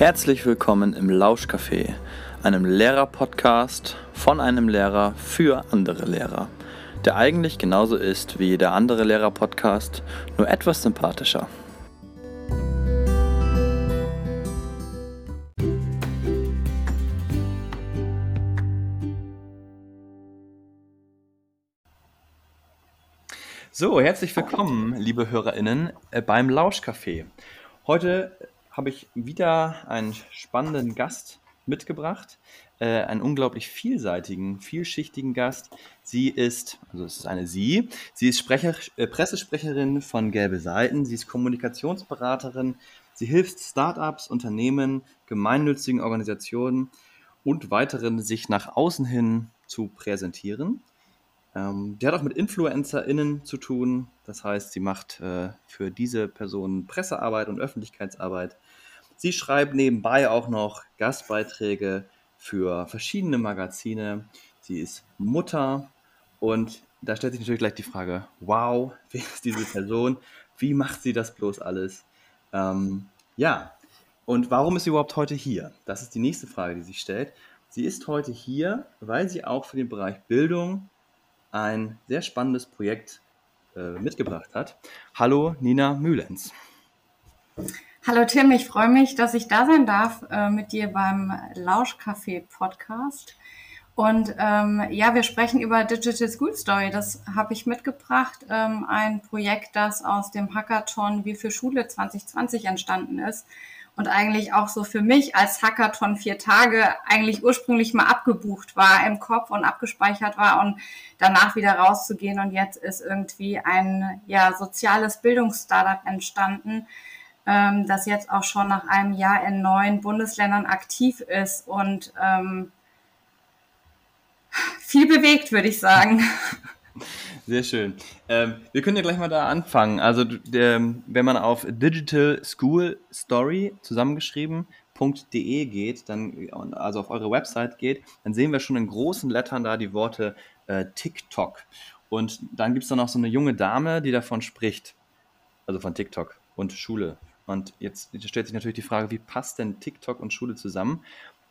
Herzlich willkommen im Lauschcafé, einem Lehrer-Podcast von einem Lehrer für andere Lehrer, der eigentlich genauso ist wie jeder andere Lehrer-Podcast, nur etwas sympathischer. So, herzlich willkommen, liebe HörerInnen, äh, beim Lauschcafé. Heute habe ich wieder einen spannenden Gast mitgebracht, äh, einen unglaublich vielseitigen, vielschichtigen Gast. Sie ist, also es ist eine Sie, sie ist Sprecher, äh, Pressesprecherin von Gelbe Seiten, sie ist Kommunikationsberaterin, sie hilft Startups, Unternehmen, gemeinnützigen Organisationen und weiteren sich nach außen hin zu präsentieren. Ähm, die hat auch mit InfluencerInnen zu tun. Das heißt, sie macht äh, für diese Personen Pressearbeit und Öffentlichkeitsarbeit. Sie schreibt nebenbei auch noch Gastbeiträge für verschiedene Magazine. Sie ist Mutter und da stellt sich natürlich gleich die Frage, wow, wer ist diese Person? Wie macht sie das bloß alles? Ähm, ja, und warum ist sie überhaupt heute hier? Das ist die nächste Frage, die sich stellt. Sie ist heute hier, weil sie auch für den Bereich Bildung ein sehr spannendes Projekt äh, mitgebracht hat. Hallo Nina Mühlens. Hallo Tim, ich freue mich, dass ich da sein darf äh, mit dir beim Lauschcafé Podcast. Und ähm, ja, wir sprechen über Digital School Story. Das habe ich mitgebracht. Ähm, ein Projekt, das aus dem Hackathon Wie für Schule 2020 entstanden ist und eigentlich auch so für mich als Hackathon vier Tage eigentlich ursprünglich mal abgebucht war im Kopf und abgespeichert war und danach wieder rauszugehen. Und jetzt ist irgendwie ein ja, soziales Bildungsstartup entstanden, ähm, das jetzt auch schon nach einem Jahr in neun Bundesländern aktiv ist und ähm, viel bewegt, würde ich sagen. Sehr schön. Ähm, wir können ja gleich mal da anfangen. Also, der, wenn man auf Digital School Story zusammengeschrieben.de geht, dann, also auf eure Website geht, dann sehen wir schon in großen Lettern da die Worte äh, TikTok. Und dann gibt es da noch so eine junge Dame, die davon spricht. Also von TikTok und Schule. Und jetzt stellt sich natürlich die Frage, wie passt denn TikTok und Schule zusammen?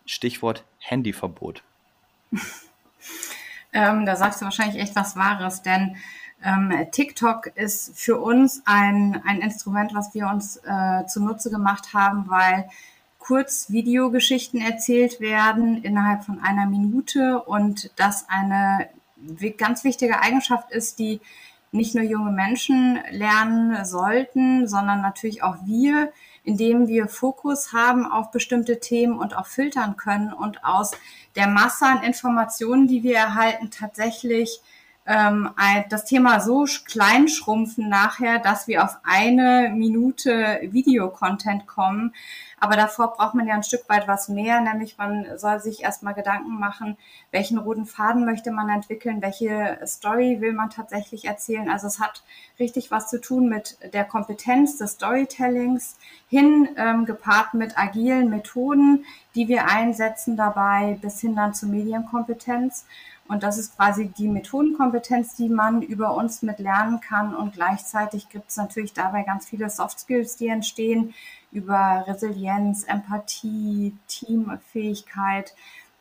Stichwort Handyverbot. Ähm, da sagst du wahrscheinlich echt was Wahres, denn ähm, TikTok ist für uns ein, ein Instrument, was wir uns äh, zunutze gemacht haben, weil kurz Videogeschichten erzählt werden innerhalb von einer Minute und das eine ganz wichtige Eigenschaft ist, die nicht nur junge Menschen lernen sollten, sondern natürlich auch wir, indem wir Fokus haben auf bestimmte Themen und auch filtern können und aus der Masse an Informationen, die wir erhalten, tatsächlich ähm, das Thema so klein schrumpfen nachher, dass wir auf eine Minute Videocontent kommen, aber davor braucht man ja ein Stück weit was mehr, nämlich man soll sich erstmal Gedanken machen, welchen roten Faden möchte man entwickeln, welche Story will man tatsächlich erzählen. Also es hat richtig was zu tun mit der Kompetenz des Storytellings hin, ähm, gepaart mit agilen Methoden, die wir einsetzen dabei, bis hin dann zur Medienkompetenz. Und das ist quasi die Methodenkompetenz, die man über uns mit lernen kann. Und gleichzeitig gibt es natürlich dabei ganz viele Soft Skills, die entstehen, über Resilienz, Empathie, Teamfähigkeit.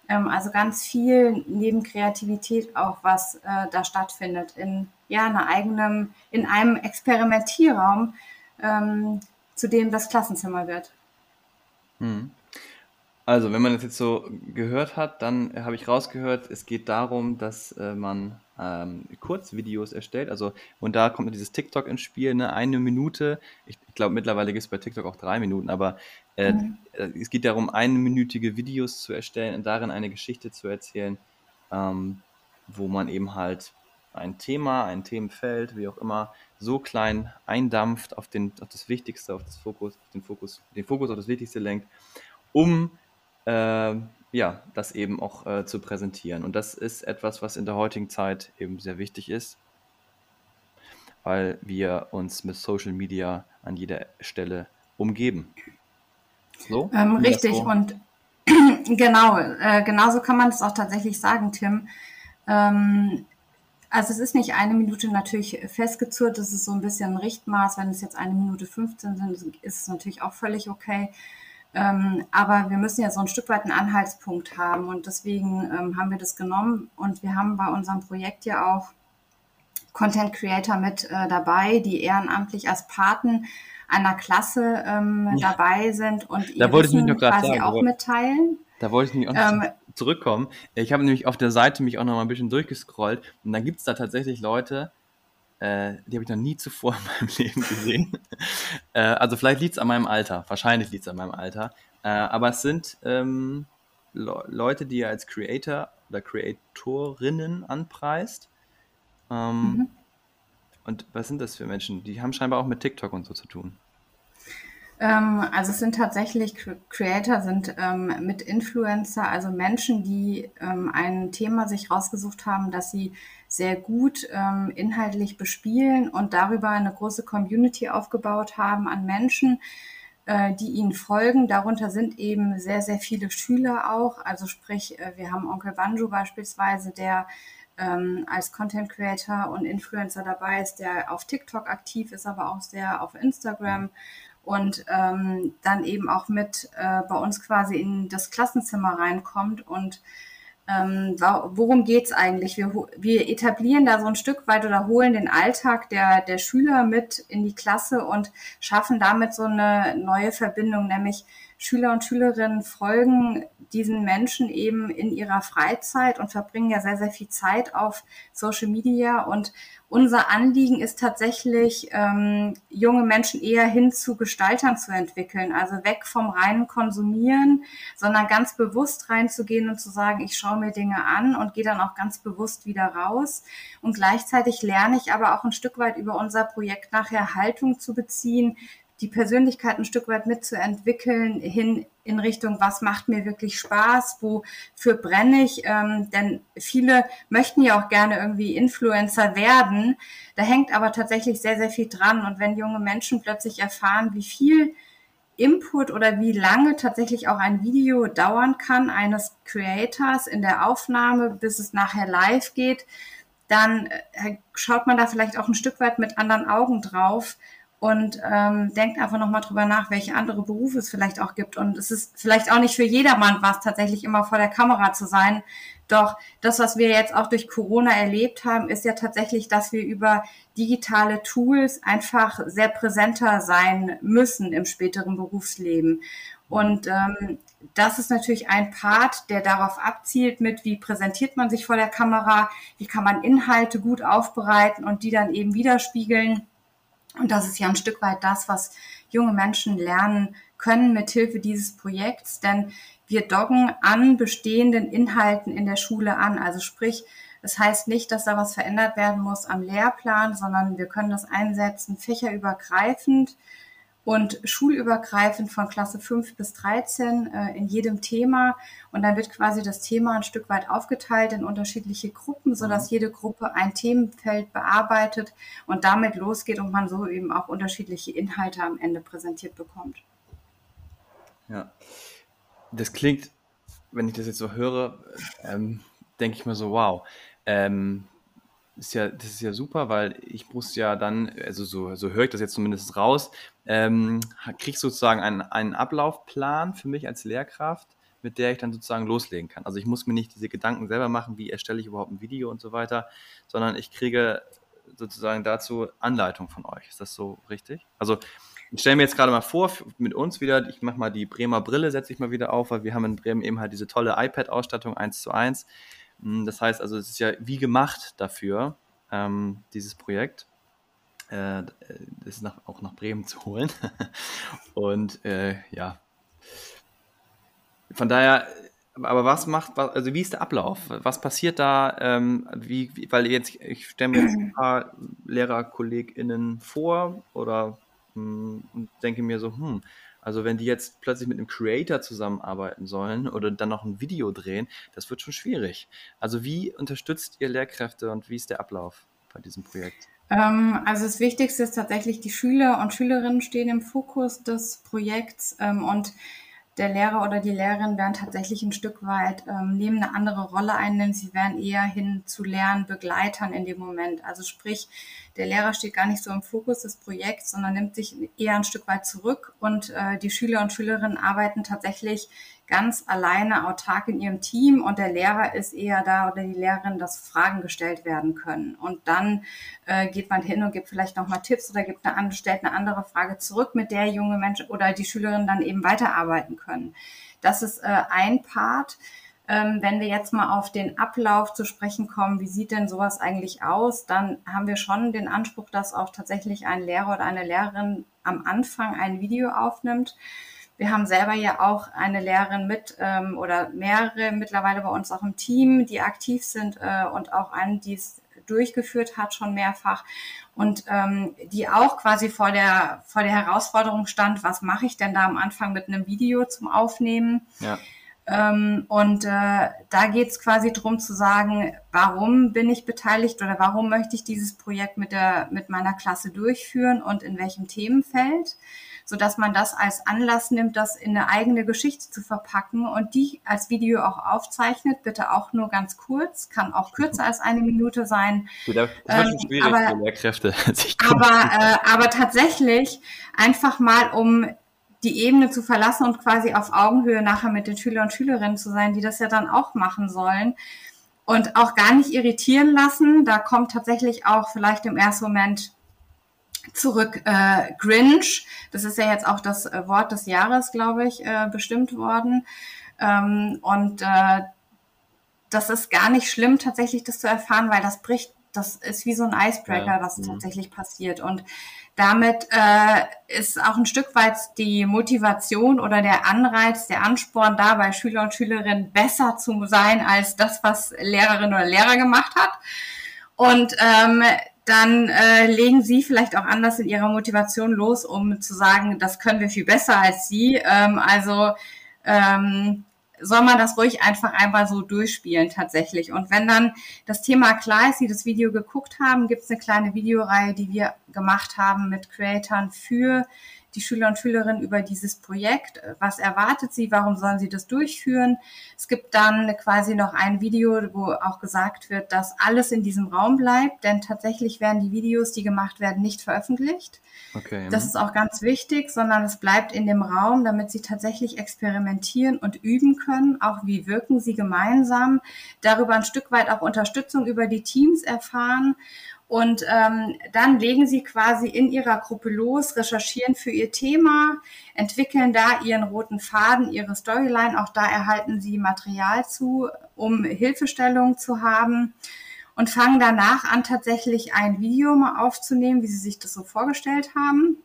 Ähm, also ganz viel neben Kreativität auch, was äh, da stattfindet in ja, einer eigenen, in einem Experimentierraum, ähm, zu dem das Klassenzimmer wird. Hm. Also, wenn man das jetzt so gehört hat, dann habe ich rausgehört, es geht darum, dass äh, man ähm, Kurzvideos erstellt. Also, und da kommt dieses TikTok ins Spiel, ne? Eine Minute. Ich, ich glaube, mittlerweile gibt es bei TikTok auch drei Minuten, aber äh, mhm. Äh, es geht darum, einminütige Videos zu erstellen und darin eine Geschichte zu erzählen, ähm, wo man eben halt ein Thema, ein Themenfeld, wie auch immer, so klein eindampft auf, den, auf das Wichtigste, auf das Fokus, auf den Fokus, den Fokus auf das Wichtigste lenkt, um äh, ja, das eben auch äh, zu präsentieren. Und das ist etwas, was in der heutigen Zeit eben sehr wichtig ist, weil wir uns mit Social Media an jeder Stelle umgeben. So? Ähm, richtig, so? und genau, äh, genauso kann man es auch tatsächlich sagen, Tim. Ähm, also es ist nicht eine Minute natürlich festgezurrt, das ist so ein bisschen ein Richtmaß. Wenn es jetzt eine Minute 15 sind, ist es natürlich auch völlig okay. Ähm, aber wir müssen ja so ein Stück weit einen Anhaltspunkt haben und deswegen ähm, haben wir das genommen und wir haben bei unserem Projekt ja auch Content Creator mit äh, dabei, die ehrenamtlich als Paten einer Klasse ähm, ja. dabei sind und da wollte ich mich quasi sagen, auch mitteilen. Da wollte ich nämlich auch ähm, zurückkommen. Ich habe nämlich auf der Seite mich auch noch mal ein bisschen durchgescrollt und dann gibt es da tatsächlich Leute, äh, die habe ich noch nie zuvor in meinem Leben gesehen. äh, also vielleicht liegt es an meinem Alter, wahrscheinlich liegt es an meinem Alter. Äh, aber es sind ähm, Le Leute, die ihr als Creator oder Creatorinnen anpreist. Ähm, mhm. Und was sind das für Menschen? Die haben scheinbar auch mit TikTok und so zu tun. Ähm, also es sind tatsächlich Creator, sind ähm, mit Influencer, also Menschen, die ähm, ein Thema sich rausgesucht haben, dass sie sehr gut ähm, inhaltlich bespielen und darüber eine große Community aufgebaut haben an Menschen, äh, die ihnen folgen. Darunter sind eben sehr, sehr viele Schüler auch. Also sprich, äh, wir haben Onkel Banjo beispielsweise, der ähm, als Content Creator und Influencer dabei ist, der auf TikTok aktiv ist, aber auch sehr auf Instagram und ähm, dann eben auch mit äh, bei uns quasi in das Klassenzimmer reinkommt und ähm, worum geht's eigentlich? Wir, wir etablieren da so ein Stück weit oder holen den Alltag der, der Schüler mit in die Klasse und schaffen damit so eine neue Verbindung, nämlich Schüler und Schülerinnen folgen diesen Menschen eben in ihrer Freizeit und verbringen ja sehr, sehr viel Zeit auf Social Media. Und unser Anliegen ist tatsächlich, ähm, junge Menschen eher hin zu Gestaltern zu entwickeln. Also weg vom reinen Konsumieren, sondern ganz bewusst reinzugehen und zu sagen, ich schaue mir Dinge an und gehe dann auch ganz bewusst wieder raus. Und gleichzeitig lerne ich aber auch ein Stück weit über unser Projekt nachher Haltung zu beziehen, die Persönlichkeit ein Stück weit mitzuentwickeln hin in Richtung, was macht mir wirklich Spaß, wofür brenne ich, ähm, denn viele möchten ja auch gerne irgendwie Influencer werden. Da hängt aber tatsächlich sehr, sehr viel dran. Und wenn junge Menschen plötzlich erfahren, wie viel Input oder wie lange tatsächlich auch ein Video dauern kann eines Creators in der Aufnahme, bis es nachher live geht, dann äh, schaut man da vielleicht auch ein Stück weit mit anderen Augen drauf, und ähm, denkt einfach nochmal drüber nach, welche andere Berufe es vielleicht auch gibt. Und es ist vielleicht auch nicht für jedermann was, tatsächlich immer vor der Kamera zu sein. Doch das, was wir jetzt auch durch Corona erlebt haben, ist ja tatsächlich, dass wir über digitale Tools einfach sehr präsenter sein müssen im späteren Berufsleben. Und ähm, das ist natürlich ein Part, der darauf abzielt mit, wie präsentiert man sich vor der Kamera, wie kann man Inhalte gut aufbereiten und die dann eben widerspiegeln und das ist ja ein Stück weit das, was junge Menschen lernen können mit Hilfe dieses Projekts, denn wir doggen an bestehenden Inhalten in der Schule an. Also sprich, das heißt nicht, dass da was verändert werden muss am Lehrplan, sondern wir können das einsetzen fächerübergreifend und schulübergreifend von Klasse 5 bis 13 äh, in jedem Thema. Und dann wird quasi das Thema ein Stück weit aufgeteilt in unterschiedliche Gruppen, sodass mhm. jede Gruppe ein Themenfeld bearbeitet und damit losgeht und man so eben auch unterschiedliche Inhalte am Ende präsentiert bekommt. Ja, das klingt, wenn ich das jetzt so höre, ähm, denke ich mir so, wow. Ähm, ist ja, das ist ja super, weil ich muss ja dann, also so, so höre ich das jetzt zumindest raus, ähm, kriege ich sozusagen einen, einen Ablaufplan für mich als Lehrkraft, mit der ich dann sozusagen loslegen kann. Also ich muss mir nicht diese Gedanken selber machen, wie erstelle ich überhaupt ein Video und so weiter, sondern ich kriege sozusagen dazu Anleitung von euch. Ist das so richtig? Also ich stelle mir jetzt gerade mal vor, mit uns wieder, ich mache mal die Bremer Brille, setze ich mal wieder auf, weil wir haben in Bremen eben halt diese tolle iPad-Ausstattung 1 zu 1. Hm, das heißt also, es ist ja wie gemacht dafür, ähm, dieses Projekt. Äh, das ist nach, auch nach Bremen zu holen. Und äh, ja, von daher, aber was macht, also wie ist der Ablauf? Was passiert da? Ähm, wie, wie, weil jetzt, ich stelle mir jetzt ein paar LehrerkollegInnen vor oder mh, hm, und denke mir so, hm, also wenn die jetzt plötzlich mit einem Creator zusammenarbeiten sollen oder dann noch ein Video drehen, das wird schon schwierig. Also wie unterstützt ihr Lehrkräfte und wie ist der Ablauf bei diesem Projekt? Ähm, also das Wichtigste ist tatsächlich, die Schüler und Schülerinnen stehen im Fokus des Projekts ähm, und der Lehrer oder die Lehrerin werden tatsächlich ein Stück weit, ähm, nehmen eine andere Rolle ein, denn sie werden eher hin zu Lernbegleitern in dem Moment. Also sprich, der Lehrer steht gar nicht so im Fokus des Projekts, sondern nimmt sich eher ein Stück weit zurück und äh, die Schüler und Schülerinnen arbeiten tatsächlich ganz alleine autark in ihrem Team und der Lehrer ist eher da oder die Lehrerin, dass Fragen gestellt werden können. Und dann äh, geht man hin und gibt vielleicht nochmal Tipps oder gibt eine, stellt eine andere Frage zurück, mit der junge Menschen oder die Schülerinnen dann eben weiterarbeiten können. Das ist äh, ein Part. Ähm, wenn wir jetzt mal auf den Ablauf zu sprechen kommen, wie sieht denn sowas eigentlich aus, dann haben wir schon den Anspruch, dass auch tatsächlich ein Lehrer oder eine Lehrerin am Anfang ein Video aufnimmt. Wir haben selber ja auch eine Lehrerin mit ähm, oder mehrere mittlerweile bei uns auch im Team, die aktiv sind äh, und auch einen, die es durchgeführt hat schon mehrfach und ähm, die auch quasi vor der vor der Herausforderung stand, was mache ich denn da am Anfang mit einem Video zum Aufnehmen? Ja. Ähm, und äh, da geht es quasi darum zu sagen, warum bin ich beteiligt oder warum möchte ich dieses Projekt mit, der, mit meiner Klasse durchführen und in welchem Themenfeld, sodass man das als Anlass nimmt, das in eine eigene Geschichte zu verpacken und die als Video auch aufzeichnet. Bitte auch nur ganz kurz, kann auch kürzer als eine Minute sein. Das ähm, schwierig aber, für Lehrkräfte. aber, äh, aber tatsächlich einfach mal um die Ebene zu verlassen und quasi auf Augenhöhe nachher mit den Schüler und Schülerinnen zu sein, die das ja dann auch machen sollen. Und auch gar nicht irritieren lassen. Da kommt tatsächlich auch vielleicht im ersten Moment zurück äh, Grinch. Das ist ja jetzt auch das äh, Wort des Jahres, glaube ich, äh, bestimmt worden. Ähm, und äh, das ist gar nicht schlimm, tatsächlich das zu erfahren, weil das bricht, das ist wie so ein Icebreaker, ja. was mhm. tatsächlich passiert. Und damit äh, ist auch ein Stück weit die Motivation oder der Anreiz, der Ansporn da bei Schüler und Schülerinnen besser zu sein als das, was Lehrerin oder Lehrer gemacht hat. Und ähm, dann äh, legen sie vielleicht auch anders in ihrer Motivation los, um zu sagen, das können wir viel besser als sie. Ähm, also ähm, soll man das ruhig einfach einmal so durchspielen tatsächlich. Und wenn dann das Thema klar ist, Sie das Video geguckt haben, gibt es eine kleine Videoreihe, die wir gemacht haben mit Creatoren für die Schüler und Schülerinnen über dieses Projekt. Was erwartet sie? Warum sollen sie das durchführen? Es gibt dann quasi noch ein Video, wo auch gesagt wird, dass alles in diesem Raum bleibt, denn tatsächlich werden die Videos, die gemacht werden, nicht veröffentlicht. Okay. Das ist auch ganz wichtig, sondern es bleibt in dem Raum, damit sie tatsächlich experimentieren und üben können. Auch wie wirken sie gemeinsam, darüber ein Stück weit auch Unterstützung über die Teams erfahren und ähm, dann legen sie quasi in ihrer Gruppe los, recherchieren für ihr Thema, entwickeln da ihren roten Faden, ihre Storyline. Auch da erhalten sie Material zu, um Hilfestellung zu haben und fangen danach an, tatsächlich ein Video mal aufzunehmen, wie sie sich das so vorgestellt haben.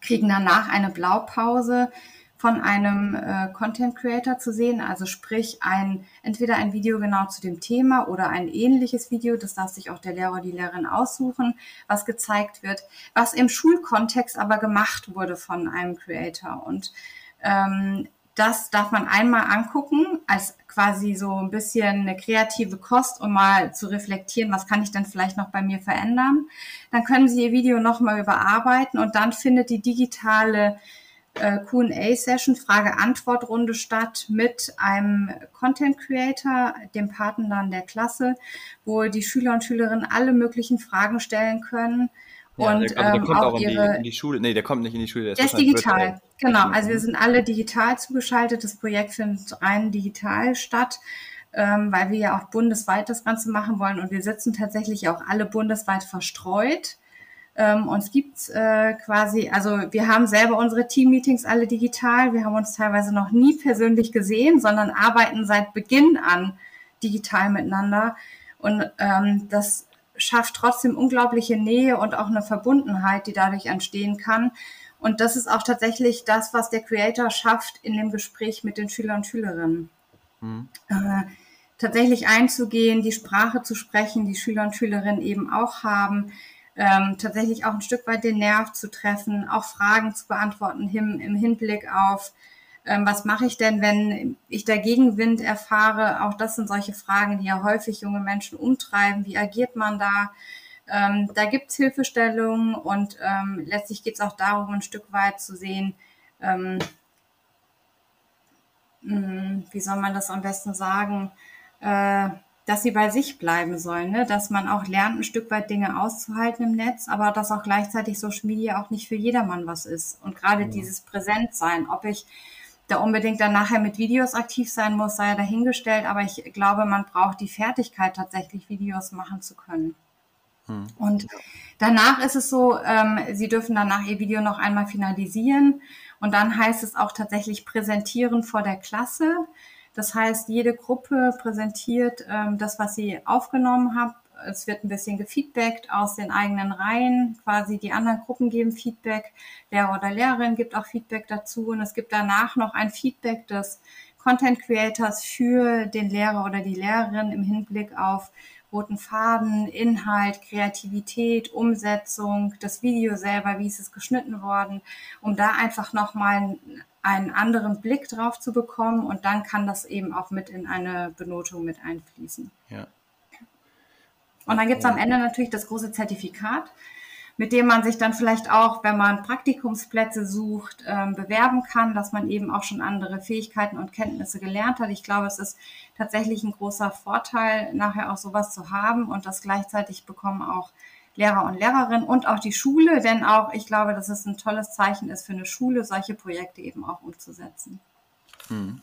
Kriegen danach eine Blaupause, von einem äh, Content Creator zu sehen, also sprich ein entweder ein Video genau zu dem Thema oder ein ähnliches Video, das darf sich auch der Lehrer oder die Lehrerin aussuchen, was gezeigt wird, was im Schulkontext aber gemacht wurde von einem Creator. Und ähm, das darf man einmal angucken als quasi so ein bisschen eine kreative Kost, um mal zu reflektieren, was kann ich denn vielleicht noch bei mir verändern. Dann können Sie Ihr Video nochmal überarbeiten und dann findet die digitale äh, QA-Session, Frage-Antwort-Runde statt mit einem Content Creator, dem Partner der Klasse, wo die Schüler und Schülerinnen alle möglichen Fragen stellen können. Ja, und der, also ähm, kommt auch, in, ihre, die, in die Schule. Nee, der kommt nicht in die Schule. Der, der ist digital. Genau. Also wir sind alle digital zugeschaltet. Das Projekt findet rein digital statt, ähm, weil wir ja auch bundesweit das Ganze machen wollen. Und wir sitzen tatsächlich auch alle bundesweit verstreut. Ähm, uns gibt's äh, quasi, also wir haben selber unsere Team-Meetings alle digital. Wir haben uns teilweise noch nie persönlich gesehen, sondern arbeiten seit Beginn an digital miteinander. Und ähm, das schafft trotzdem unglaubliche Nähe und auch eine Verbundenheit, die dadurch entstehen kann. Und das ist auch tatsächlich das, was der Creator schafft in dem Gespräch mit den Schülern und Schülerinnen. Mhm. Äh, tatsächlich einzugehen, die Sprache zu sprechen, die Schüler und Schülerinnen eben auch haben, ähm, tatsächlich auch ein Stück weit den Nerv zu treffen, auch Fragen zu beantworten im, im Hinblick auf, ähm, was mache ich denn, wenn ich da Gegenwind erfahre? Auch das sind solche Fragen, die ja häufig junge Menschen umtreiben. Wie agiert man da? Ähm, da gibt's Hilfestellungen und ähm, letztlich geht's auch darum, ein Stück weit zu sehen, ähm, mh, hm, wie soll man das am besten sagen? Äh, dass sie bei sich bleiben sollen, ne? dass man auch lernt, ein Stück weit Dinge auszuhalten im Netz, aber dass auch gleichzeitig Social Media auch nicht für jedermann was ist. Und gerade ja. dieses Präsentsein, ob ich da unbedingt dann nachher mit Videos aktiv sein muss, sei ja dahingestellt, aber ich glaube, man braucht die Fertigkeit, tatsächlich Videos machen zu können. Hm. Und danach ist es so, ähm, Sie dürfen danach Ihr Video noch einmal finalisieren und dann heißt es auch tatsächlich präsentieren vor der Klasse. Das heißt, jede Gruppe präsentiert ähm, das, was sie aufgenommen hat. Es wird ein bisschen gefeedbackt aus den eigenen Reihen. Quasi die anderen Gruppen geben Feedback. Lehrer oder Lehrerin gibt auch Feedback dazu. Und es gibt danach noch ein Feedback des Content Creators für den Lehrer oder die Lehrerin im Hinblick auf roten Faden, Inhalt, Kreativität, Umsetzung, das Video selber, wie ist es geschnitten worden, um da einfach nochmal einen anderen Blick drauf zu bekommen und dann kann das eben auch mit in eine Benotung mit einfließen. Ja. Und dann gibt es am Ende natürlich das große Zertifikat mit dem man sich dann vielleicht auch, wenn man Praktikumsplätze sucht, ähm, bewerben kann, dass man eben auch schon andere Fähigkeiten und Kenntnisse gelernt hat. Ich glaube, es ist tatsächlich ein großer Vorteil, nachher auch sowas zu haben und das gleichzeitig bekommen auch Lehrer und Lehrerinnen und auch die Schule, denn auch ich glaube, dass es ein tolles Zeichen ist für eine Schule, solche Projekte eben auch umzusetzen. Hm.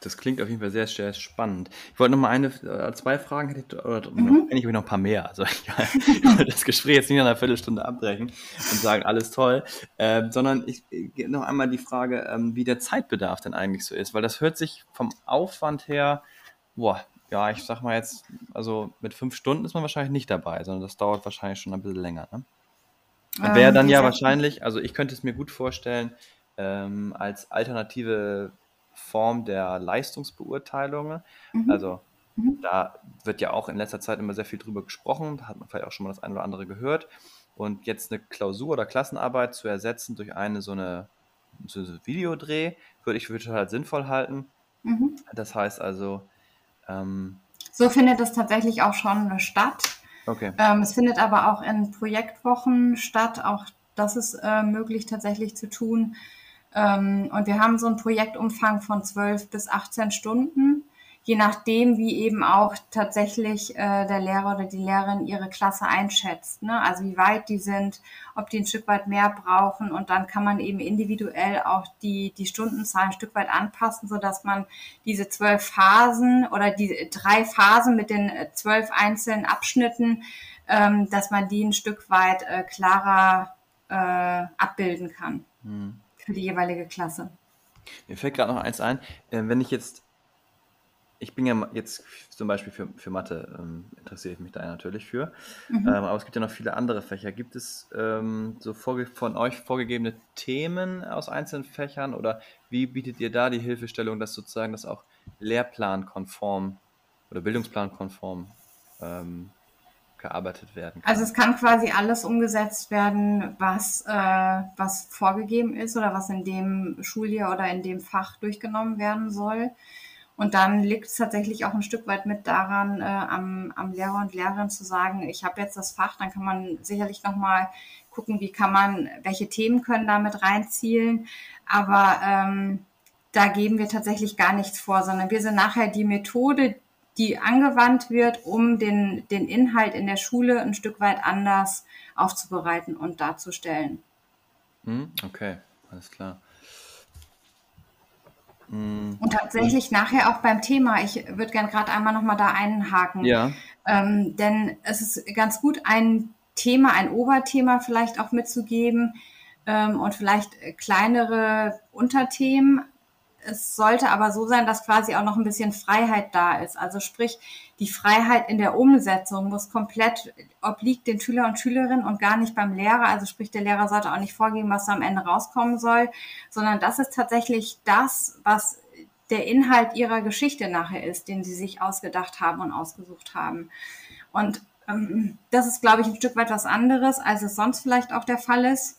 Das klingt auf jeden Fall sehr, sehr spannend. Ich wollte noch mal eine, äh, zwei Fragen hätte ich, oder mhm. eigentlich noch ein paar mehr. Also ich, ich wollte das Gespräch jetzt nicht nach einer Viertelstunde abbrechen und sagen, alles toll, ähm, sondern ich noch einmal die Frage, ähm, wie der Zeitbedarf denn eigentlich so ist, weil das hört sich vom Aufwand her, boah, ja, ich sag mal jetzt, also mit fünf Stunden ist man wahrscheinlich nicht dabei, sondern das dauert wahrscheinlich schon ein bisschen länger. Ne? Ähm, Wäre dann ja wahrscheinlich, also ich könnte es mir gut vorstellen, ähm, als alternative Form der Leistungsbeurteilung. Mhm. Also mhm. da wird ja auch in letzter Zeit immer sehr viel drüber gesprochen, da hat man vielleicht auch schon mal das eine oder andere gehört. Und jetzt eine Klausur oder Klassenarbeit zu ersetzen durch eine so eine, so eine Videodreh, würde ich für total sinnvoll halten. Mhm. Das heißt also. Ähm, so findet es tatsächlich auch schon statt. Okay. Ähm, es findet aber auch in Projektwochen statt. Auch das ist äh, möglich tatsächlich zu tun. Ähm, und wir haben so einen Projektumfang von 12 bis 18 Stunden, je nachdem, wie eben auch tatsächlich äh, der Lehrer oder die Lehrerin ihre Klasse einschätzt. Ne? Also wie weit die sind, ob die ein Stück weit mehr brauchen. Und dann kann man eben individuell auch die, die Stundenzahl ein Stück weit anpassen, sodass man diese zwölf Phasen oder die drei Phasen mit den zwölf einzelnen Abschnitten, ähm, dass man die ein Stück weit äh, klarer äh, abbilden kann. Hm für die jeweilige Klasse. Mir fällt gerade noch eins ein, äh, wenn ich jetzt, ich bin ja jetzt zum Beispiel für, für Mathe, ähm, interessiere ich mich da natürlich für, mhm. ähm, aber es gibt ja noch viele andere Fächer. Gibt es ähm, so von euch vorgegebene Themen aus einzelnen Fächern oder wie bietet ihr da die Hilfestellung, dass sozusagen das auch lehrplankonform oder bildungsplankonform ähm, gearbeitet werden kann. Also es kann quasi alles umgesetzt werden, was, äh, was vorgegeben ist oder was in dem Schuljahr oder in dem Fach durchgenommen werden soll. Und dann liegt es tatsächlich auch ein Stück weit mit daran, äh, am, am Lehrer und Lehrerin zu sagen, ich habe jetzt das Fach, dann kann man sicherlich nochmal gucken, wie kann man, welche Themen können damit reinzielen. Aber ähm, da geben wir tatsächlich gar nichts vor, sondern wir sind nachher die Methode, die angewandt wird, um den, den Inhalt in der Schule ein Stück weit anders aufzubereiten und darzustellen. Hm, okay, alles klar. Hm. Und tatsächlich nachher auch beim Thema, ich würde gerne gerade einmal nochmal da einhaken. Ja. Ähm, denn es ist ganz gut, ein Thema, ein Oberthema vielleicht auch mitzugeben ähm, und vielleicht kleinere Unterthemen, es sollte aber so sein, dass quasi auch noch ein bisschen Freiheit da ist. Also sprich, die Freiheit in der Umsetzung muss komplett obliegt den Schüler und Schülerinnen und gar nicht beim Lehrer. Also sprich, der Lehrer sollte auch nicht vorgeben, was am Ende rauskommen soll, sondern das ist tatsächlich das, was der Inhalt ihrer Geschichte nachher ist, den sie sich ausgedacht haben und ausgesucht haben. Und ähm, das ist, glaube ich, ein Stück weit was anderes, als es sonst vielleicht auch der Fall ist,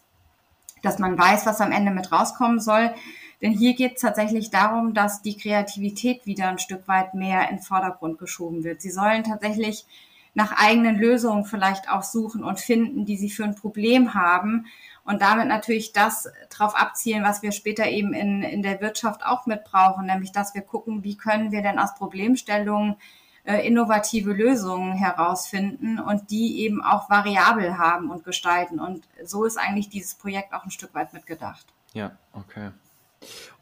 dass man weiß, was am Ende mit rauskommen soll. Denn hier geht es tatsächlich darum, dass die Kreativität wieder ein Stück weit mehr in den Vordergrund geschoben wird. Sie sollen tatsächlich nach eigenen Lösungen vielleicht auch suchen und finden, die sie für ein Problem haben und damit natürlich das drauf abzielen, was wir später eben in, in der Wirtschaft auch mit brauchen, nämlich dass wir gucken, wie können wir denn aus Problemstellungen äh, innovative Lösungen herausfinden und die eben auch variabel haben und gestalten. Und so ist eigentlich dieses Projekt auch ein Stück weit mitgedacht. Ja, okay.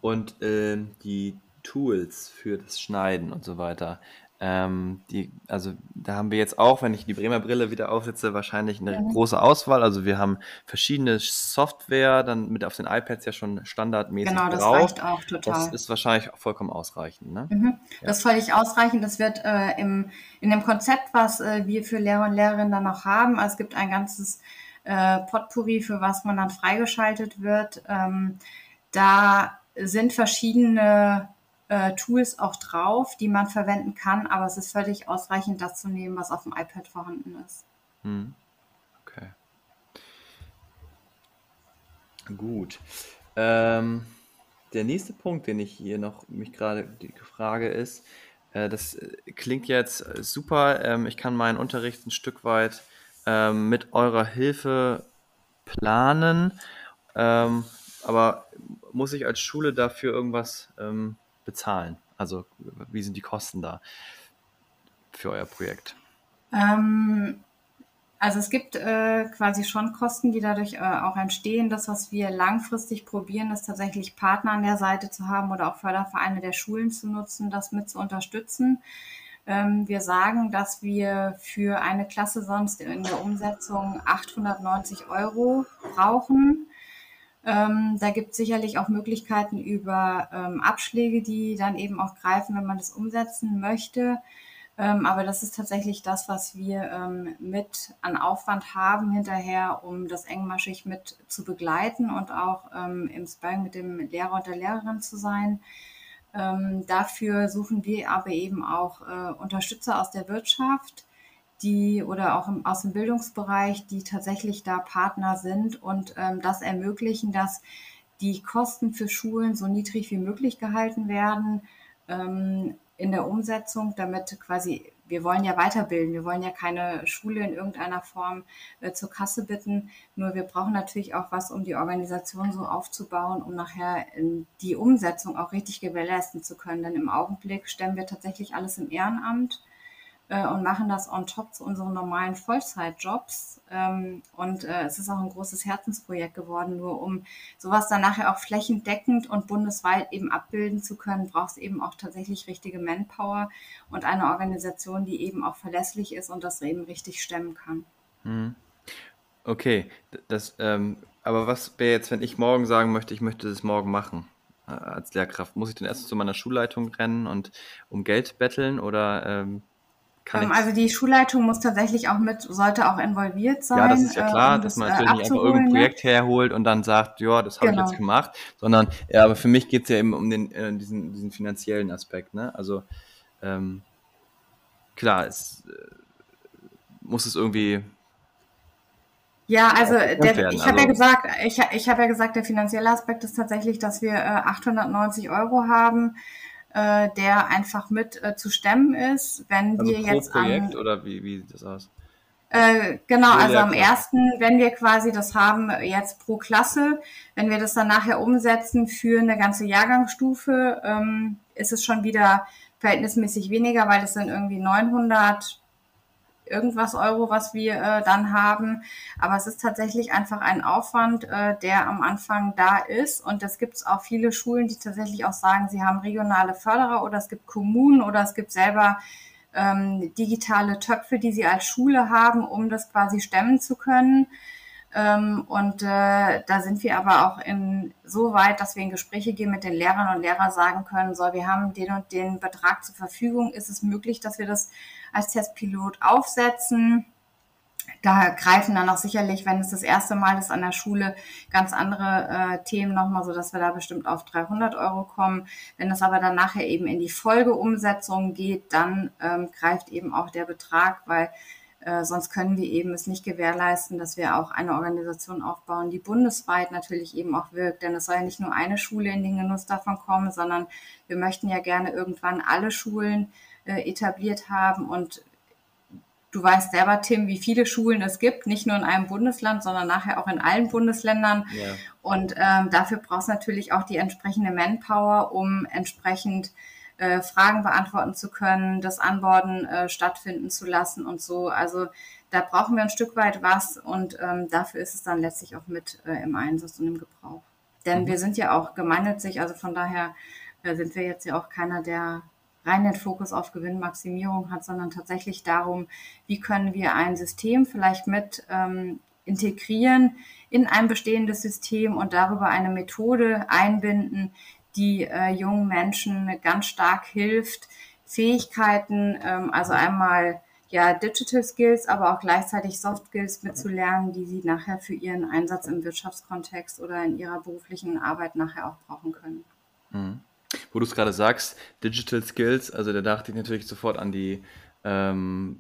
Und äh, die Tools für das Schneiden und so weiter, ähm, die, also da haben wir jetzt auch, wenn ich die Bremer Brille wieder aufsetze, wahrscheinlich eine mhm. große Auswahl. Also wir haben verschiedene Software, dann mit auf den iPads ja schon standardmäßig Genau, das drauf. reicht auch total. Das ist wahrscheinlich auch vollkommen ausreichend. Ne? Mhm. Ja. Das ist völlig ausreichend. Das wird äh, im, in dem Konzept, was äh, wir für Lehrer und Lehrerinnen dann noch haben, also es gibt ein ganzes äh, Potpourri, für was man dann freigeschaltet wird. Ähm, da sind verschiedene äh, Tools auch drauf, die man verwenden kann, aber es ist völlig ausreichend, das zu nehmen, was auf dem iPad vorhanden ist. Hm. Okay. Gut. Ähm, der nächste Punkt, den ich hier noch mich gerade Frage ist, äh, das äh, klingt jetzt super. Ähm, ich kann meinen Unterricht ein Stück weit ähm, mit eurer Hilfe planen, ähm, aber muss ich als Schule dafür irgendwas ähm, bezahlen? Also wie sind die Kosten da für euer Projekt? Ähm, also es gibt äh, quasi schon Kosten, die dadurch äh, auch entstehen. Das, was wir langfristig probieren, ist tatsächlich Partner an der Seite zu haben oder auch Fördervereine der Schulen zu nutzen, das mit zu unterstützen. Ähm, wir sagen, dass wir für eine Klasse sonst in der Umsetzung 890 Euro brauchen. Ähm, da gibt es sicherlich auch Möglichkeiten über ähm, Abschläge, die dann eben auch greifen, wenn man das umsetzen möchte. Ähm, aber das ist tatsächlich das, was wir ähm, mit an Aufwand haben hinterher, um das engmaschig mit zu begleiten und auch ähm, im Sparring mit dem Lehrer und der Lehrerin zu sein. Ähm, dafür suchen wir aber eben auch äh, Unterstützer aus der Wirtschaft, die oder auch im, aus dem Bildungsbereich, die tatsächlich da Partner sind und ähm, das ermöglichen, dass die Kosten für Schulen so niedrig wie möglich gehalten werden ähm, in der Umsetzung, damit quasi wir wollen ja weiterbilden, wir wollen ja keine Schule in irgendeiner Form äh, zur Kasse bitten. Nur wir brauchen natürlich auch was, um die Organisation so aufzubauen, um nachher die Umsetzung auch richtig gewährleisten zu können. Denn im Augenblick stemmen wir tatsächlich alles im Ehrenamt äh, und machen das on top zu unseren normalen Vollzeitjobs. Ähm, und äh, es ist auch ein großes Herzensprojekt geworden. Nur um sowas dann nachher auch flächendeckend und bundesweit eben abbilden zu können, braucht es eben auch tatsächlich richtige Manpower und eine Organisation, die eben auch verlässlich ist und das eben richtig stemmen kann. Mhm. Okay, das, ähm, aber was wäre jetzt, wenn ich morgen sagen möchte, ich möchte das morgen machen? Äh, als Lehrkraft, muss ich dann erst zu meiner Schulleitung rennen und um Geld betteln oder ähm, ähm, also die Schulleitung muss tatsächlich auch mit, sollte auch involviert sein. Ja, das ist ja klar, um dass man natürlich äh, nicht einfach irgendein ne? Projekt herholt und dann sagt, ja, das habe genau. ich jetzt genau. gemacht, sondern ja, aber für mich geht es ja eben um den, äh, diesen, diesen finanziellen Aspekt. Ne? Also ähm, klar, es äh, muss es irgendwie ja, also der, ich habe also. ja gesagt, ich, ich habe ja gesagt, der finanzielle Aspekt ist tatsächlich, dass wir äh, 890 Euro haben äh, der einfach mit äh, zu stemmen ist. Wenn also wir jetzt Projekt an, oder wie, wie sieht das aus? Äh, genau, also am ersten, wenn wir quasi das haben jetzt pro Klasse, wenn wir das dann nachher umsetzen für eine ganze Jahrgangsstufe, ähm, ist es schon wieder verhältnismäßig weniger, weil das sind irgendwie 900 irgendwas Euro, was wir äh, dann haben. Aber es ist tatsächlich einfach ein Aufwand, äh, der am Anfang da ist. Und es gibt auch viele Schulen, die tatsächlich auch sagen, sie haben regionale Förderer oder es gibt Kommunen oder es gibt selber ähm, digitale Töpfe, die sie als Schule haben, um das quasi stemmen zu können. Ähm, und äh, da sind wir aber auch in so weit, dass wir in Gespräche gehen mit den Lehrern und Lehrern sagen können, so, wir haben den und den Betrag zur Verfügung. Ist es möglich, dass wir das als Testpilot aufsetzen? Da greifen dann auch sicherlich, wenn es das erste Mal ist an der Schule, ganz andere äh, Themen nochmal, so dass wir da bestimmt auf 300 Euro kommen. Wenn es aber dann nachher eben in die Folgeumsetzung geht, dann ähm, greift eben auch der Betrag, weil äh, sonst können wir eben es nicht gewährleisten, dass wir auch eine Organisation aufbauen, die bundesweit natürlich eben auch wirkt. Denn es soll ja nicht nur eine Schule in den Genuss davon kommen, sondern wir möchten ja gerne irgendwann alle Schulen äh, etabliert haben. Und du weißt selber, Tim, wie viele Schulen es gibt, nicht nur in einem Bundesland, sondern nachher auch in allen Bundesländern. Ja. Und ähm, dafür brauchst du natürlich auch die entsprechende Manpower, um entsprechend äh, Fragen beantworten zu können, das Anborden äh, stattfinden zu lassen und so. Also da brauchen wir ein Stück weit was und ähm, dafür ist es dann letztlich auch mit äh, im Einsatz und im Gebrauch. Denn mhm. wir sind ja auch gemeinnützig, also von daher äh, sind wir jetzt ja auch keiner, der rein den Fokus auf Gewinnmaximierung hat, sondern tatsächlich darum, wie können wir ein System vielleicht mit ähm, integrieren in ein bestehendes System und darüber eine Methode einbinden, die äh, jungen Menschen ganz stark hilft, Fähigkeiten, ähm, also einmal ja Digital Skills, aber auch gleichzeitig Soft Skills mitzulernen, die sie nachher für ihren Einsatz im Wirtschaftskontext oder in ihrer beruflichen Arbeit nachher auch brauchen können. Mhm. Wo du es gerade sagst, Digital Skills, also da dachte ich natürlich sofort an die ähm,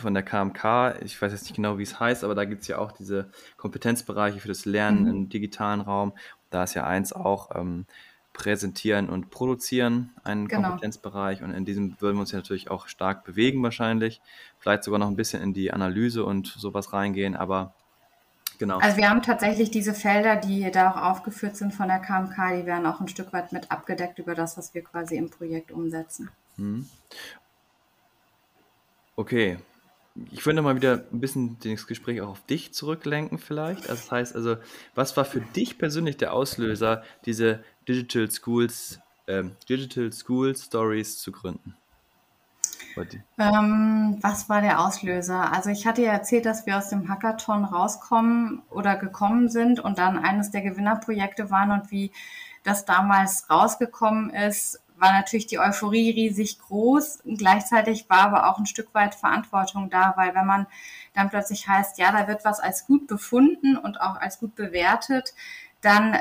von der KMK, ich weiß jetzt nicht genau, wie es heißt, aber da gibt es ja auch diese Kompetenzbereiche für das Lernen mhm. im digitalen Raum. Da ist ja eins auch ähm, Präsentieren und Produzieren ein genau. Kompetenzbereich und in diesem würden wir uns ja natürlich auch stark bewegen wahrscheinlich, vielleicht sogar noch ein bisschen in die Analyse und sowas reingehen, aber Genau. Also wir haben tatsächlich diese Felder, die da auch aufgeführt sind von der KMK, die werden auch ein Stück weit mit abgedeckt über das, was wir quasi im Projekt umsetzen. Hm. Okay. Ich würde mal wieder ein bisschen das Gespräch auch auf dich zurücklenken vielleicht. Also das heißt also, was war für dich persönlich der Auslöser, diese Digital Schools, äh, Digital School Stories zu gründen? Ähm, was war der Auslöser? Also ich hatte ja erzählt, dass wir aus dem Hackathon rauskommen oder gekommen sind und dann eines der Gewinnerprojekte waren und wie das damals rausgekommen ist, war natürlich die Euphorie riesig groß. Gleichzeitig war aber auch ein Stück weit Verantwortung da, weil wenn man dann plötzlich heißt, ja, da wird was als gut befunden und auch als gut bewertet, dann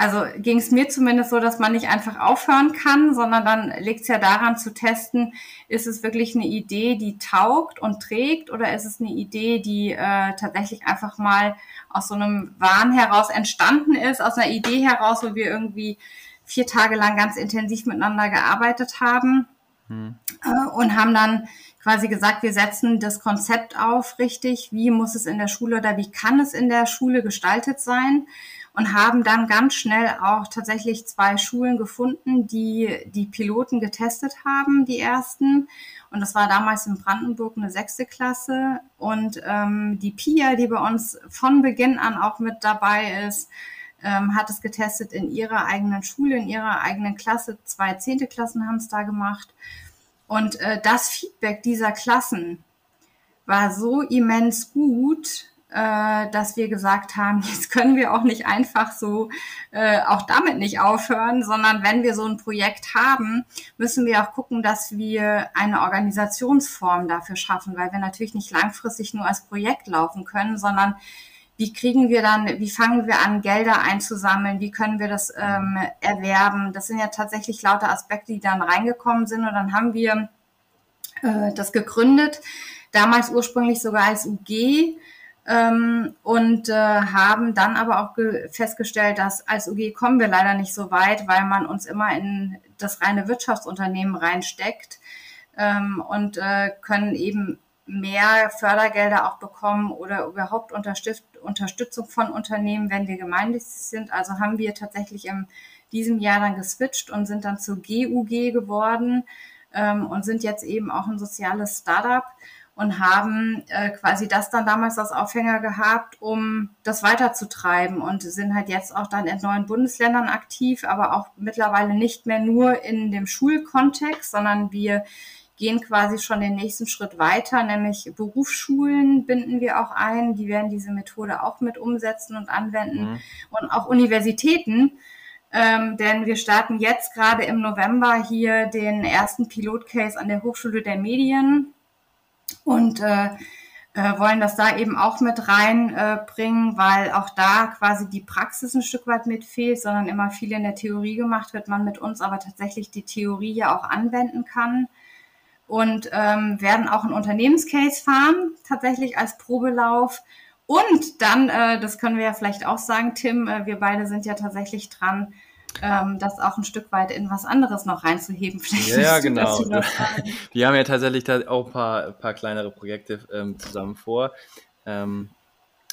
also ging es mir zumindest so, dass man nicht einfach aufhören kann, sondern dann liegt es ja daran zu testen, ist es wirklich eine Idee, die taugt und trägt oder ist es eine Idee, die äh, tatsächlich einfach mal aus so einem Wahn heraus entstanden ist, aus einer Idee heraus, wo wir irgendwie vier Tage lang ganz intensiv miteinander gearbeitet haben hm. äh, und haben dann quasi gesagt, wir setzen das Konzept auf richtig, wie muss es in der Schule oder wie kann es in der Schule gestaltet sein und haben dann ganz schnell auch tatsächlich zwei Schulen gefunden, die die Piloten getestet haben, die ersten. Und das war damals in Brandenburg eine sechste Klasse. Und ähm, die Pia, die bei uns von Beginn an auch mit dabei ist, ähm, hat es getestet in ihrer eigenen Schule, in ihrer eigenen Klasse. Zwei zehnte Klassen haben es da gemacht. Und äh, das Feedback dieser Klassen war so immens gut, dass wir gesagt haben, jetzt können wir auch nicht einfach so äh, auch damit nicht aufhören, sondern wenn wir so ein Projekt haben, müssen wir auch gucken, dass wir eine Organisationsform dafür schaffen, weil wir natürlich nicht langfristig nur als Projekt laufen können, sondern wie kriegen wir dann, wie fangen wir an, Gelder einzusammeln, wie können wir das ähm, erwerben? Das sind ja tatsächlich lauter Aspekte, die dann reingekommen sind und dann haben wir äh, das gegründet, damals ursprünglich sogar als UG, ähm, und äh, haben dann aber auch festgestellt, dass als UG kommen wir leider nicht so weit, weil man uns immer in das reine Wirtschaftsunternehmen reinsteckt ähm, und äh, können eben mehr Fördergelder auch bekommen oder überhaupt Unterstützung von Unternehmen, wenn wir gemeinnützig sind. Also haben wir tatsächlich in diesem Jahr dann geswitcht und sind dann zu GUG geworden ähm, und sind jetzt eben auch ein soziales Startup und haben äh, quasi das dann damals als Aufhänger gehabt, um das weiterzutreiben und sind halt jetzt auch dann in neuen Bundesländern aktiv, aber auch mittlerweile nicht mehr nur in dem Schulkontext, sondern wir gehen quasi schon den nächsten Schritt weiter, nämlich Berufsschulen binden wir auch ein, die werden diese Methode auch mit umsetzen und anwenden mhm. und auch Universitäten. Ähm, denn wir starten jetzt gerade im November hier den ersten Pilotcase an der Hochschule der Medien und äh, äh, wollen das da eben auch mit reinbringen, äh, weil auch da quasi die Praxis ein Stück weit mit fehlt, sondern immer viel in der Theorie gemacht wird, man mit uns aber tatsächlich die Theorie ja auch anwenden kann und ähm, werden auch einen Unternehmenscase fahren, tatsächlich als Probelauf. Und dann, äh, das können wir ja vielleicht auch sagen, Tim, äh, wir beide sind ja tatsächlich dran, ähm, das auch ein Stück weit in was anderes noch reinzuheben. Vielleicht ja, ja genau. Wir haben ja tatsächlich da auch ein paar, paar kleinere Projekte ähm, zusammen vor. Ähm,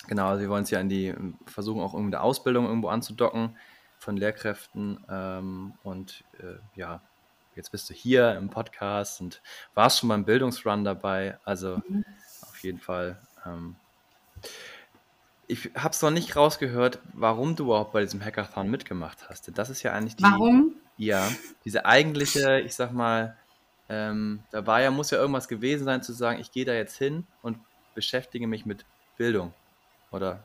genau, also wir wollen es ja in die, versuchen auch in der Ausbildung irgendwo anzudocken von Lehrkräften ähm, und äh, ja, jetzt bist du hier im Podcast und warst schon beim Bildungsrun dabei. Also mhm. auf jeden Fall. Ich habe es noch nicht rausgehört, warum du überhaupt bei diesem Hackathon mitgemacht hast. Das ist ja eigentlich die. Warum? Ja, diese eigentliche, ich sag mal, ähm, da war ja, muss ja irgendwas gewesen sein, zu sagen, ich gehe da jetzt hin und beschäftige mich mit Bildung. Oder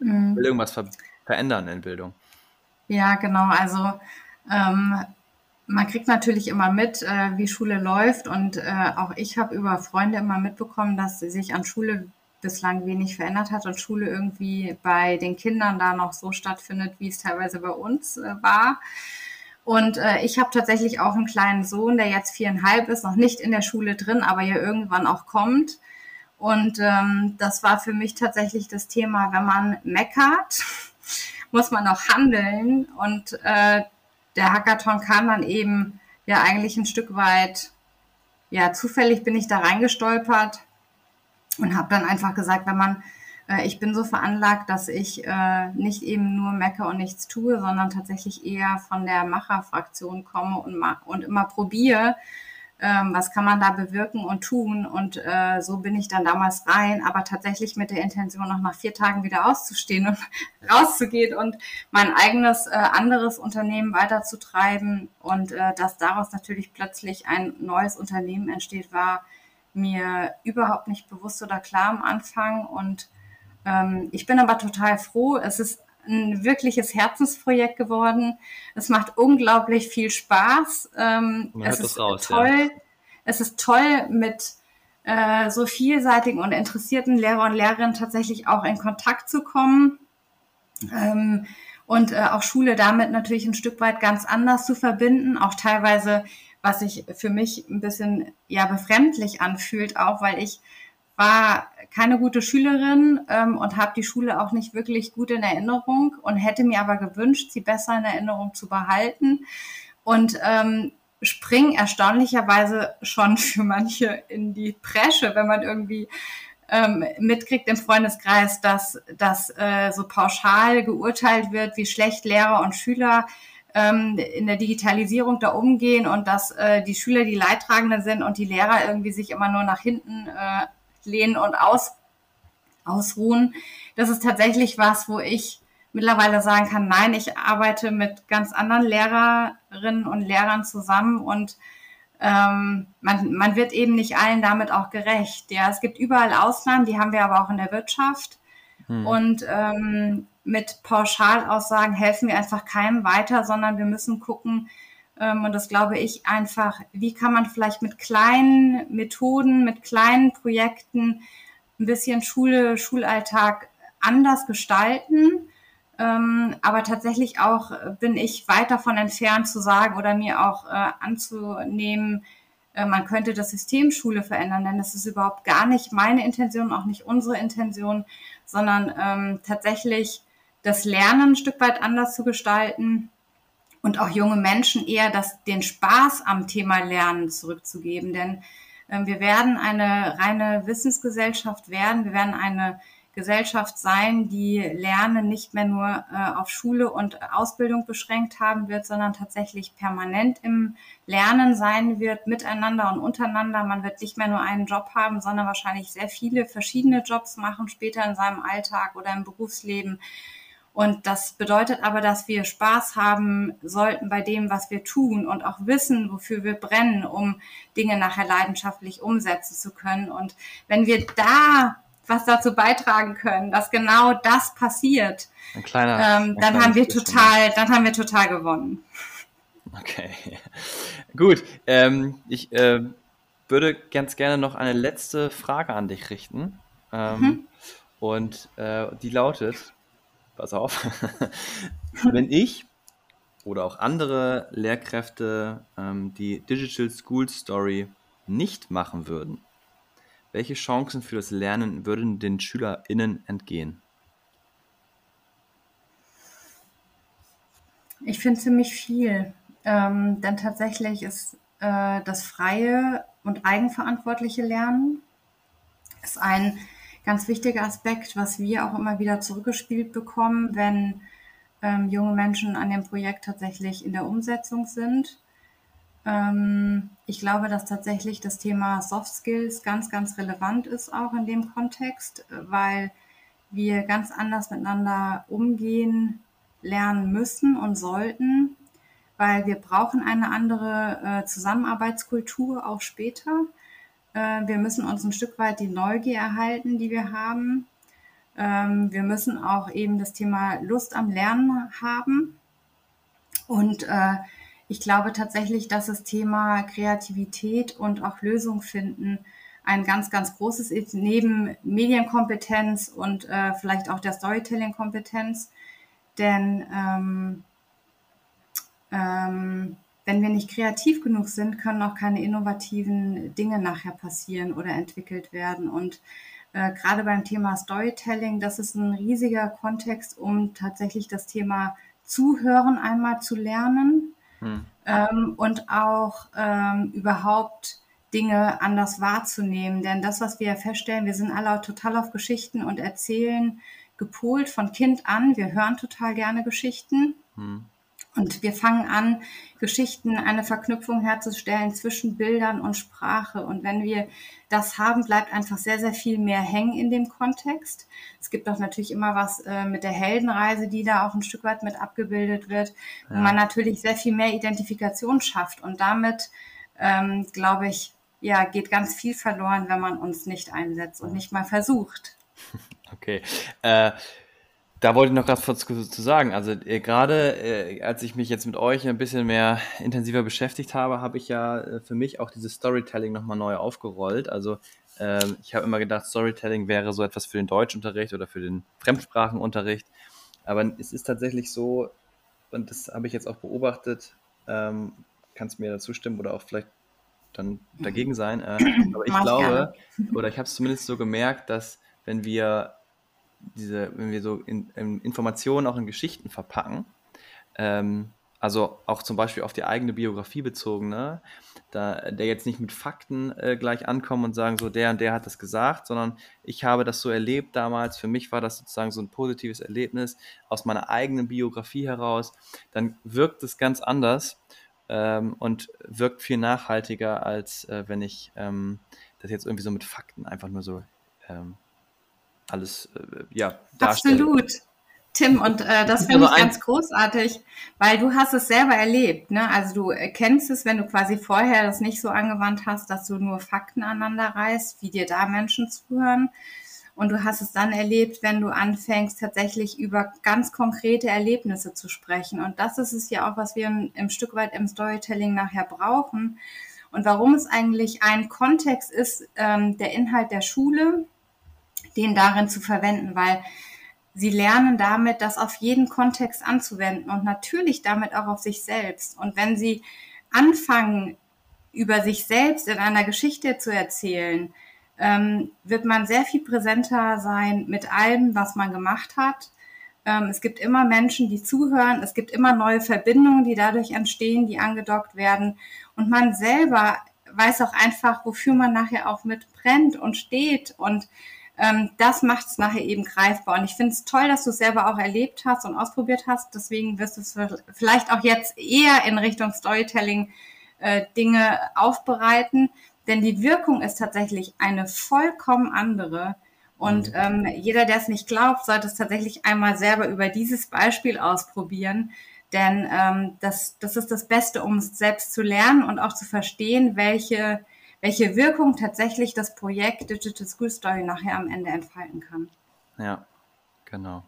mhm. will irgendwas ver verändern in Bildung. Ja, genau. Also ähm, man kriegt natürlich immer mit, äh, wie Schule läuft und äh, auch ich habe über Freunde immer mitbekommen, dass sich an Schule bislang wenig verändert hat und Schule irgendwie bei den Kindern da noch so stattfindet, wie es teilweise bei uns äh, war. Und äh, ich habe tatsächlich auch einen kleinen Sohn, der jetzt viereinhalb ist, noch nicht in der Schule drin, aber ja irgendwann auch kommt. Und ähm, das war für mich tatsächlich das Thema, wenn man meckert, muss man auch handeln. Und äh, der Hackathon kam dann eben ja eigentlich ein Stück weit, ja, zufällig bin ich da reingestolpert und habe dann einfach gesagt, wenn man, äh, ich bin so veranlagt, dass ich äh, nicht eben nur mecke und nichts tue, sondern tatsächlich eher von der Macherfraktion komme und, ma und immer probiere, ähm, was kann man da bewirken und tun. Und äh, so bin ich dann damals rein, aber tatsächlich mit der Intention, noch nach vier Tagen wieder auszustehen und rauszugehen und mein eigenes äh, anderes Unternehmen weiterzutreiben. Und äh, dass daraus natürlich plötzlich ein neues Unternehmen entsteht, war mir überhaupt nicht bewusst oder klar am Anfang. Und ähm, ich bin aber total froh. Es ist ein wirkliches Herzensprojekt geworden. Es macht unglaublich viel Spaß. Ähm, es ist raus, toll. Ja. Es ist toll mit äh, so vielseitigen und interessierten Lehrer und Lehrerinnen tatsächlich auch in Kontakt zu kommen. Ähm, und äh, auch Schule damit natürlich ein Stück weit ganz anders zu verbinden, auch teilweise, was sich für mich ein bisschen ja befremdlich anfühlt, auch weil ich war keine gute Schülerin ähm, und habe die Schule auch nicht wirklich gut in Erinnerung und hätte mir aber gewünscht, sie besser in Erinnerung zu behalten. Und ähm, spring erstaunlicherweise schon für manche in die Presche, wenn man irgendwie ähm, mitkriegt im Freundeskreis, dass, dass äh, so pauschal geurteilt wird, wie schlecht Lehrer und Schüler ähm, in der Digitalisierung da umgehen und dass äh, die Schüler die Leidtragenden sind und die Lehrer irgendwie sich immer nur nach hinten äh, lehnen und aus, ausruhen. Das ist tatsächlich was, wo ich mittlerweile sagen kann, nein, ich arbeite mit ganz anderen Lehrerinnen und Lehrern zusammen und ähm, man, man wird eben nicht allen damit auch gerecht. Ja, es gibt überall Ausnahmen, die haben wir aber auch in der Wirtschaft. Hm. Und ähm, mit Pauschalaussagen helfen wir einfach keinem weiter, sondern wir müssen gucken, ähm, und das glaube ich einfach, wie kann man vielleicht mit kleinen Methoden, mit kleinen Projekten ein bisschen Schule, Schulalltag anders gestalten. Ähm, aber tatsächlich auch bin ich weit davon entfernt zu sagen oder mir auch äh, anzunehmen, äh, man könnte das System Schule verändern, denn das ist überhaupt gar nicht meine Intention, auch nicht unsere Intention, sondern ähm, tatsächlich das Lernen ein Stück weit anders zu gestalten und auch junge Menschen eher das, den Spaß am Thema Lernen zurückzugeben. Denn äh, wir werden eine reine Wissensgesellschaft werden. Wir werden eine Gesellschaft sein, die Lernen nicht mehr nur äh, auf Schule und Ausbildung beschränkt haben wird, sondern tatsächlich permanent im Lernen sein wird, miteinander und untereinander. Man wird nicht mehr nur einen Job haben, sondern wahrscheinlich sehr viele verschiedene Jobs machen später in seinem Alltag oder im Berufsleben. Und das bedeutet aber, dass wir Spaß haben sollten bei dem, was wir tun und auch wissen, wofür wir brennen, um Dinge nachher leidenschaftlich umsetzen zu können. Und wenn wir da was dazu beitragen können, dass genau das passiert, ein kleiner, ähm, dann haben wir total, dann haben wir total gewonnen. Okay, gut. Ähm, ich äh, würde ganz gerne noch eine letzte Frage an dich richten. Ähm, mhm. Und äh, die lautet: pass auf, wenn ich oder auch andere Lehrkräfte ähm, die Digital School Story nicht machen würden, welche Chancen für das Lernen würden den SchülerInnen entgehen? Ich finde ziemlich viel, ähm, denn tatsächlich ist äh, das freie und eigenverantwortliche Lernen ist ein ganz wichtiger Aspekt, was wir auch immer wieder zurückgespielt bekommen, wenn ähm, junge Menschen an dem Projekt tatsächlich in der Umsetzung sind. Ähm, ich glaube, dass tatsächlich das Thema Soft Skills ganz, ganz relevant ist auch in dem Kontext, weil wir ganz anders miteinander umgehen lernen müssen und sollten, weil wir brauchen eine andere äh, Zusammenarbeitskultur auch später. Äh, wir müssen uns ein Stück weit die Neugier erhalten, die wir haben. Ähm, wir müssen auch eben das Thema Lust am Lernen haben. Und äh, ich glaube tatsächlich, dass das Thema Kreativität und auch Lösung finden ein ganz, ganz großes ist, neben Medienkompetenz und äh, vielleicht auch der Storytelling-Kompetenz. Denn ähm, ähm, wenn wir nicht kreativ genug sind, können auch keine innovativen Dinge nachher passieren oder entwickelt werden. Und äh, gerade beim Thema Storytelling, das ist ein riesiger Kontext, um tatsächlich das Thema Zuhören einmal zu lernen hm. ähm, und auch ähm, überhaupt Dinge anders wahrzunehmen. Denn das, was wir feststellen, wir sind alle total auf Geschichten und erzählen gepolt von Kind an. Wir hören total gerne Geschichten. Hm. Und wir fangen an, Geschichten, eine Verknüpfung herzustellen zwischen Bildern und Sprache. Und wenn wir das haben, bleibt einfach sehr, sehr viel mehr hängen in dem Kontext. Es gibt auch natürlich immer was äh, mit der Heldenreise, die da auch ein Stück weit mit abgebildet wird, ja. wo man natürlich sehr viel mehr Identifikation schafft. Und damit, ähm, glaube ich, ja, geht ganz viel verloren, wenn man uns nicht einsetzt und nicht mal versucht. Okay. Äh, da wollte ich noch ganz kurz zu sagen. Also äh, gerade äh, als ich mich jetzt mit euch ein bisschen mehr intensiver beschäftigt habe, habe ich ja äh, für mich auch dieses Storytelling nochmal neu aufgerollt. Also ähm, ich habe immer gedacht, Storytelling wäre so etwas für den Deutschunterricht oder für den Fremdsprachenunterricht. Aber es ist tatsächlich so, und das habe ich jetzt auch beobachtet, ähm, kannst mir dazu stimmen oder auch vielleicht dann dagegen sein. Äh, aber ich glaube, oder ich habe es zumindest so gemerkt, dass wenn wir diese, wenn wir so in, in Informationen auch in Geschichten verpacken, ähm, also auch zum Beispiel auf die eigene Biografie bezogen, ne? da, der jetzt nicht mit Fakten äh, gleich ankommen und sagen, so der und der hat das gesagt, sondern ich habe das so erlebt damals, für mich war das sozusagen so ein positives Erlebnis aus meiner eigenen Biografie heraus, dann wirkt es ganz anders ähm, und wirkt viel nachhaltiger, als äh, wenn ich ähm, das jetzt irgendwie so mit Fakten einfach nur so ähm, alles äh, ja, darstelle. Absolut. Tim, und äh, das finde ich ganz großartig, weil du hast es selber erlebt. Ne? Also du kennst es, wenn du quasi vorher das nicht so angewandt hast, dass du nur Fakten aneinander reißt, wie dir da Menschen zuhören. Und du hast es dann erlebt, wenn du anfängst, tatsächlich über ganz konkrete Erlebnisse zu sprechen. Und das ist es ja auch, was wir im Stück weit im Storytelling nachher brauchen. Und warum es eigentlich ein Kontext ist, ähm, der Inhalt der Schule, den darin zu verwenden, weil sie lernen damit, das auf jeden Kontext anzuwenden und natürlich damit auch auf sich selbst. Und wenn sie anfangen, über sich selbst in einer Geschichte zu erzählen, ähm, wird man sehr viel präsenter sein mit allem, was man gemacht hat. Ähm, es gibt immer Menschen, die zuhören. Es gibt immer neue Verbindungen, die dadurch entstehen, die angedockt werden. Und man selber weiß auch einfach, wofür man nachher auch mit brennt und steht und ähm, das macht es nachher eben greifbar. Und ich finde es toll, dass du es selber auch erlebt hast und ausprobiert hast. Deswegen wirst du es vielleicht auch jetzt eher in Richtung Storytelling äh, Dinge aufbereiten. Denn die Wirkung ist tatsächlich eine vollkommen andere. Und ähm, jeder, der es nicht glaubt, sollte es tatsächlich einmal selber über dieses Beispiel ausprobieren. Denn ähm, das, das ist das Beste, um es selbst zu lernen und auch zu verstehen, welche welche Wirkung tatsächlich das Projekt Digital School Story nachher am Ende entfalten kann. Ja, genau.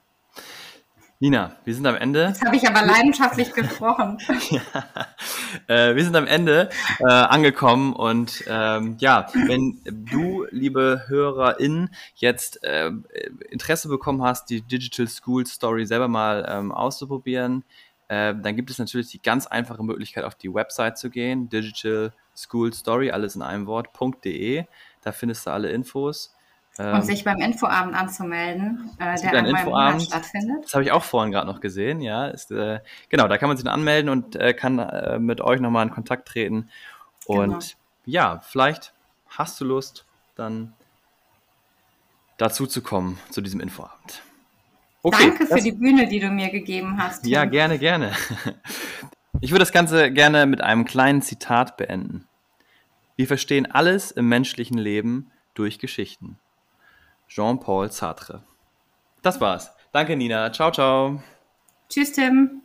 Nina, wir sind am Ende. Jetzt habe ich aber leidenschaftlich gesprochen. ja, äh, wir sind am Ende äh, angekommen und ähm, ja, wenn du, liebe HörerInnen, jetzt äh, Interesse bekommen hast, die Digital School Story selber mal ähm, auszuprobieren, äh, dann gibt es natürlich die ganz einfache Möglichkeit, auf die Website zu gehen, Digital School Story, alles in einem Wort.de. Da findest du alle Infos. Und ähm, sich beim Infoabend anzumelden, äh, der einmal Infoabend, stattfindet. Das habe ich auch vorhin gerade noch gesehen, ja. Ist, äh, genau, da kann man sich dann anmelden und äh, kann äh, mit euch nochmal in Kontakt treten. Und genau. ja, vielleicht hast du Lust, dann dazu zu kommen, zu diesem Infoabend. Okay, Danke für die Bühne, die du mir gegeben hast. Ja, gerne, gerne. Ich würde das Ganze gerne mit einem kleinen Zitat beenden. Wir verstehen alles im menschlichen Leben durch Geschichten. Jean-Paul Sartre. Das war's. Danke, Nina. Ciao, ciao. Tschüss, Tim.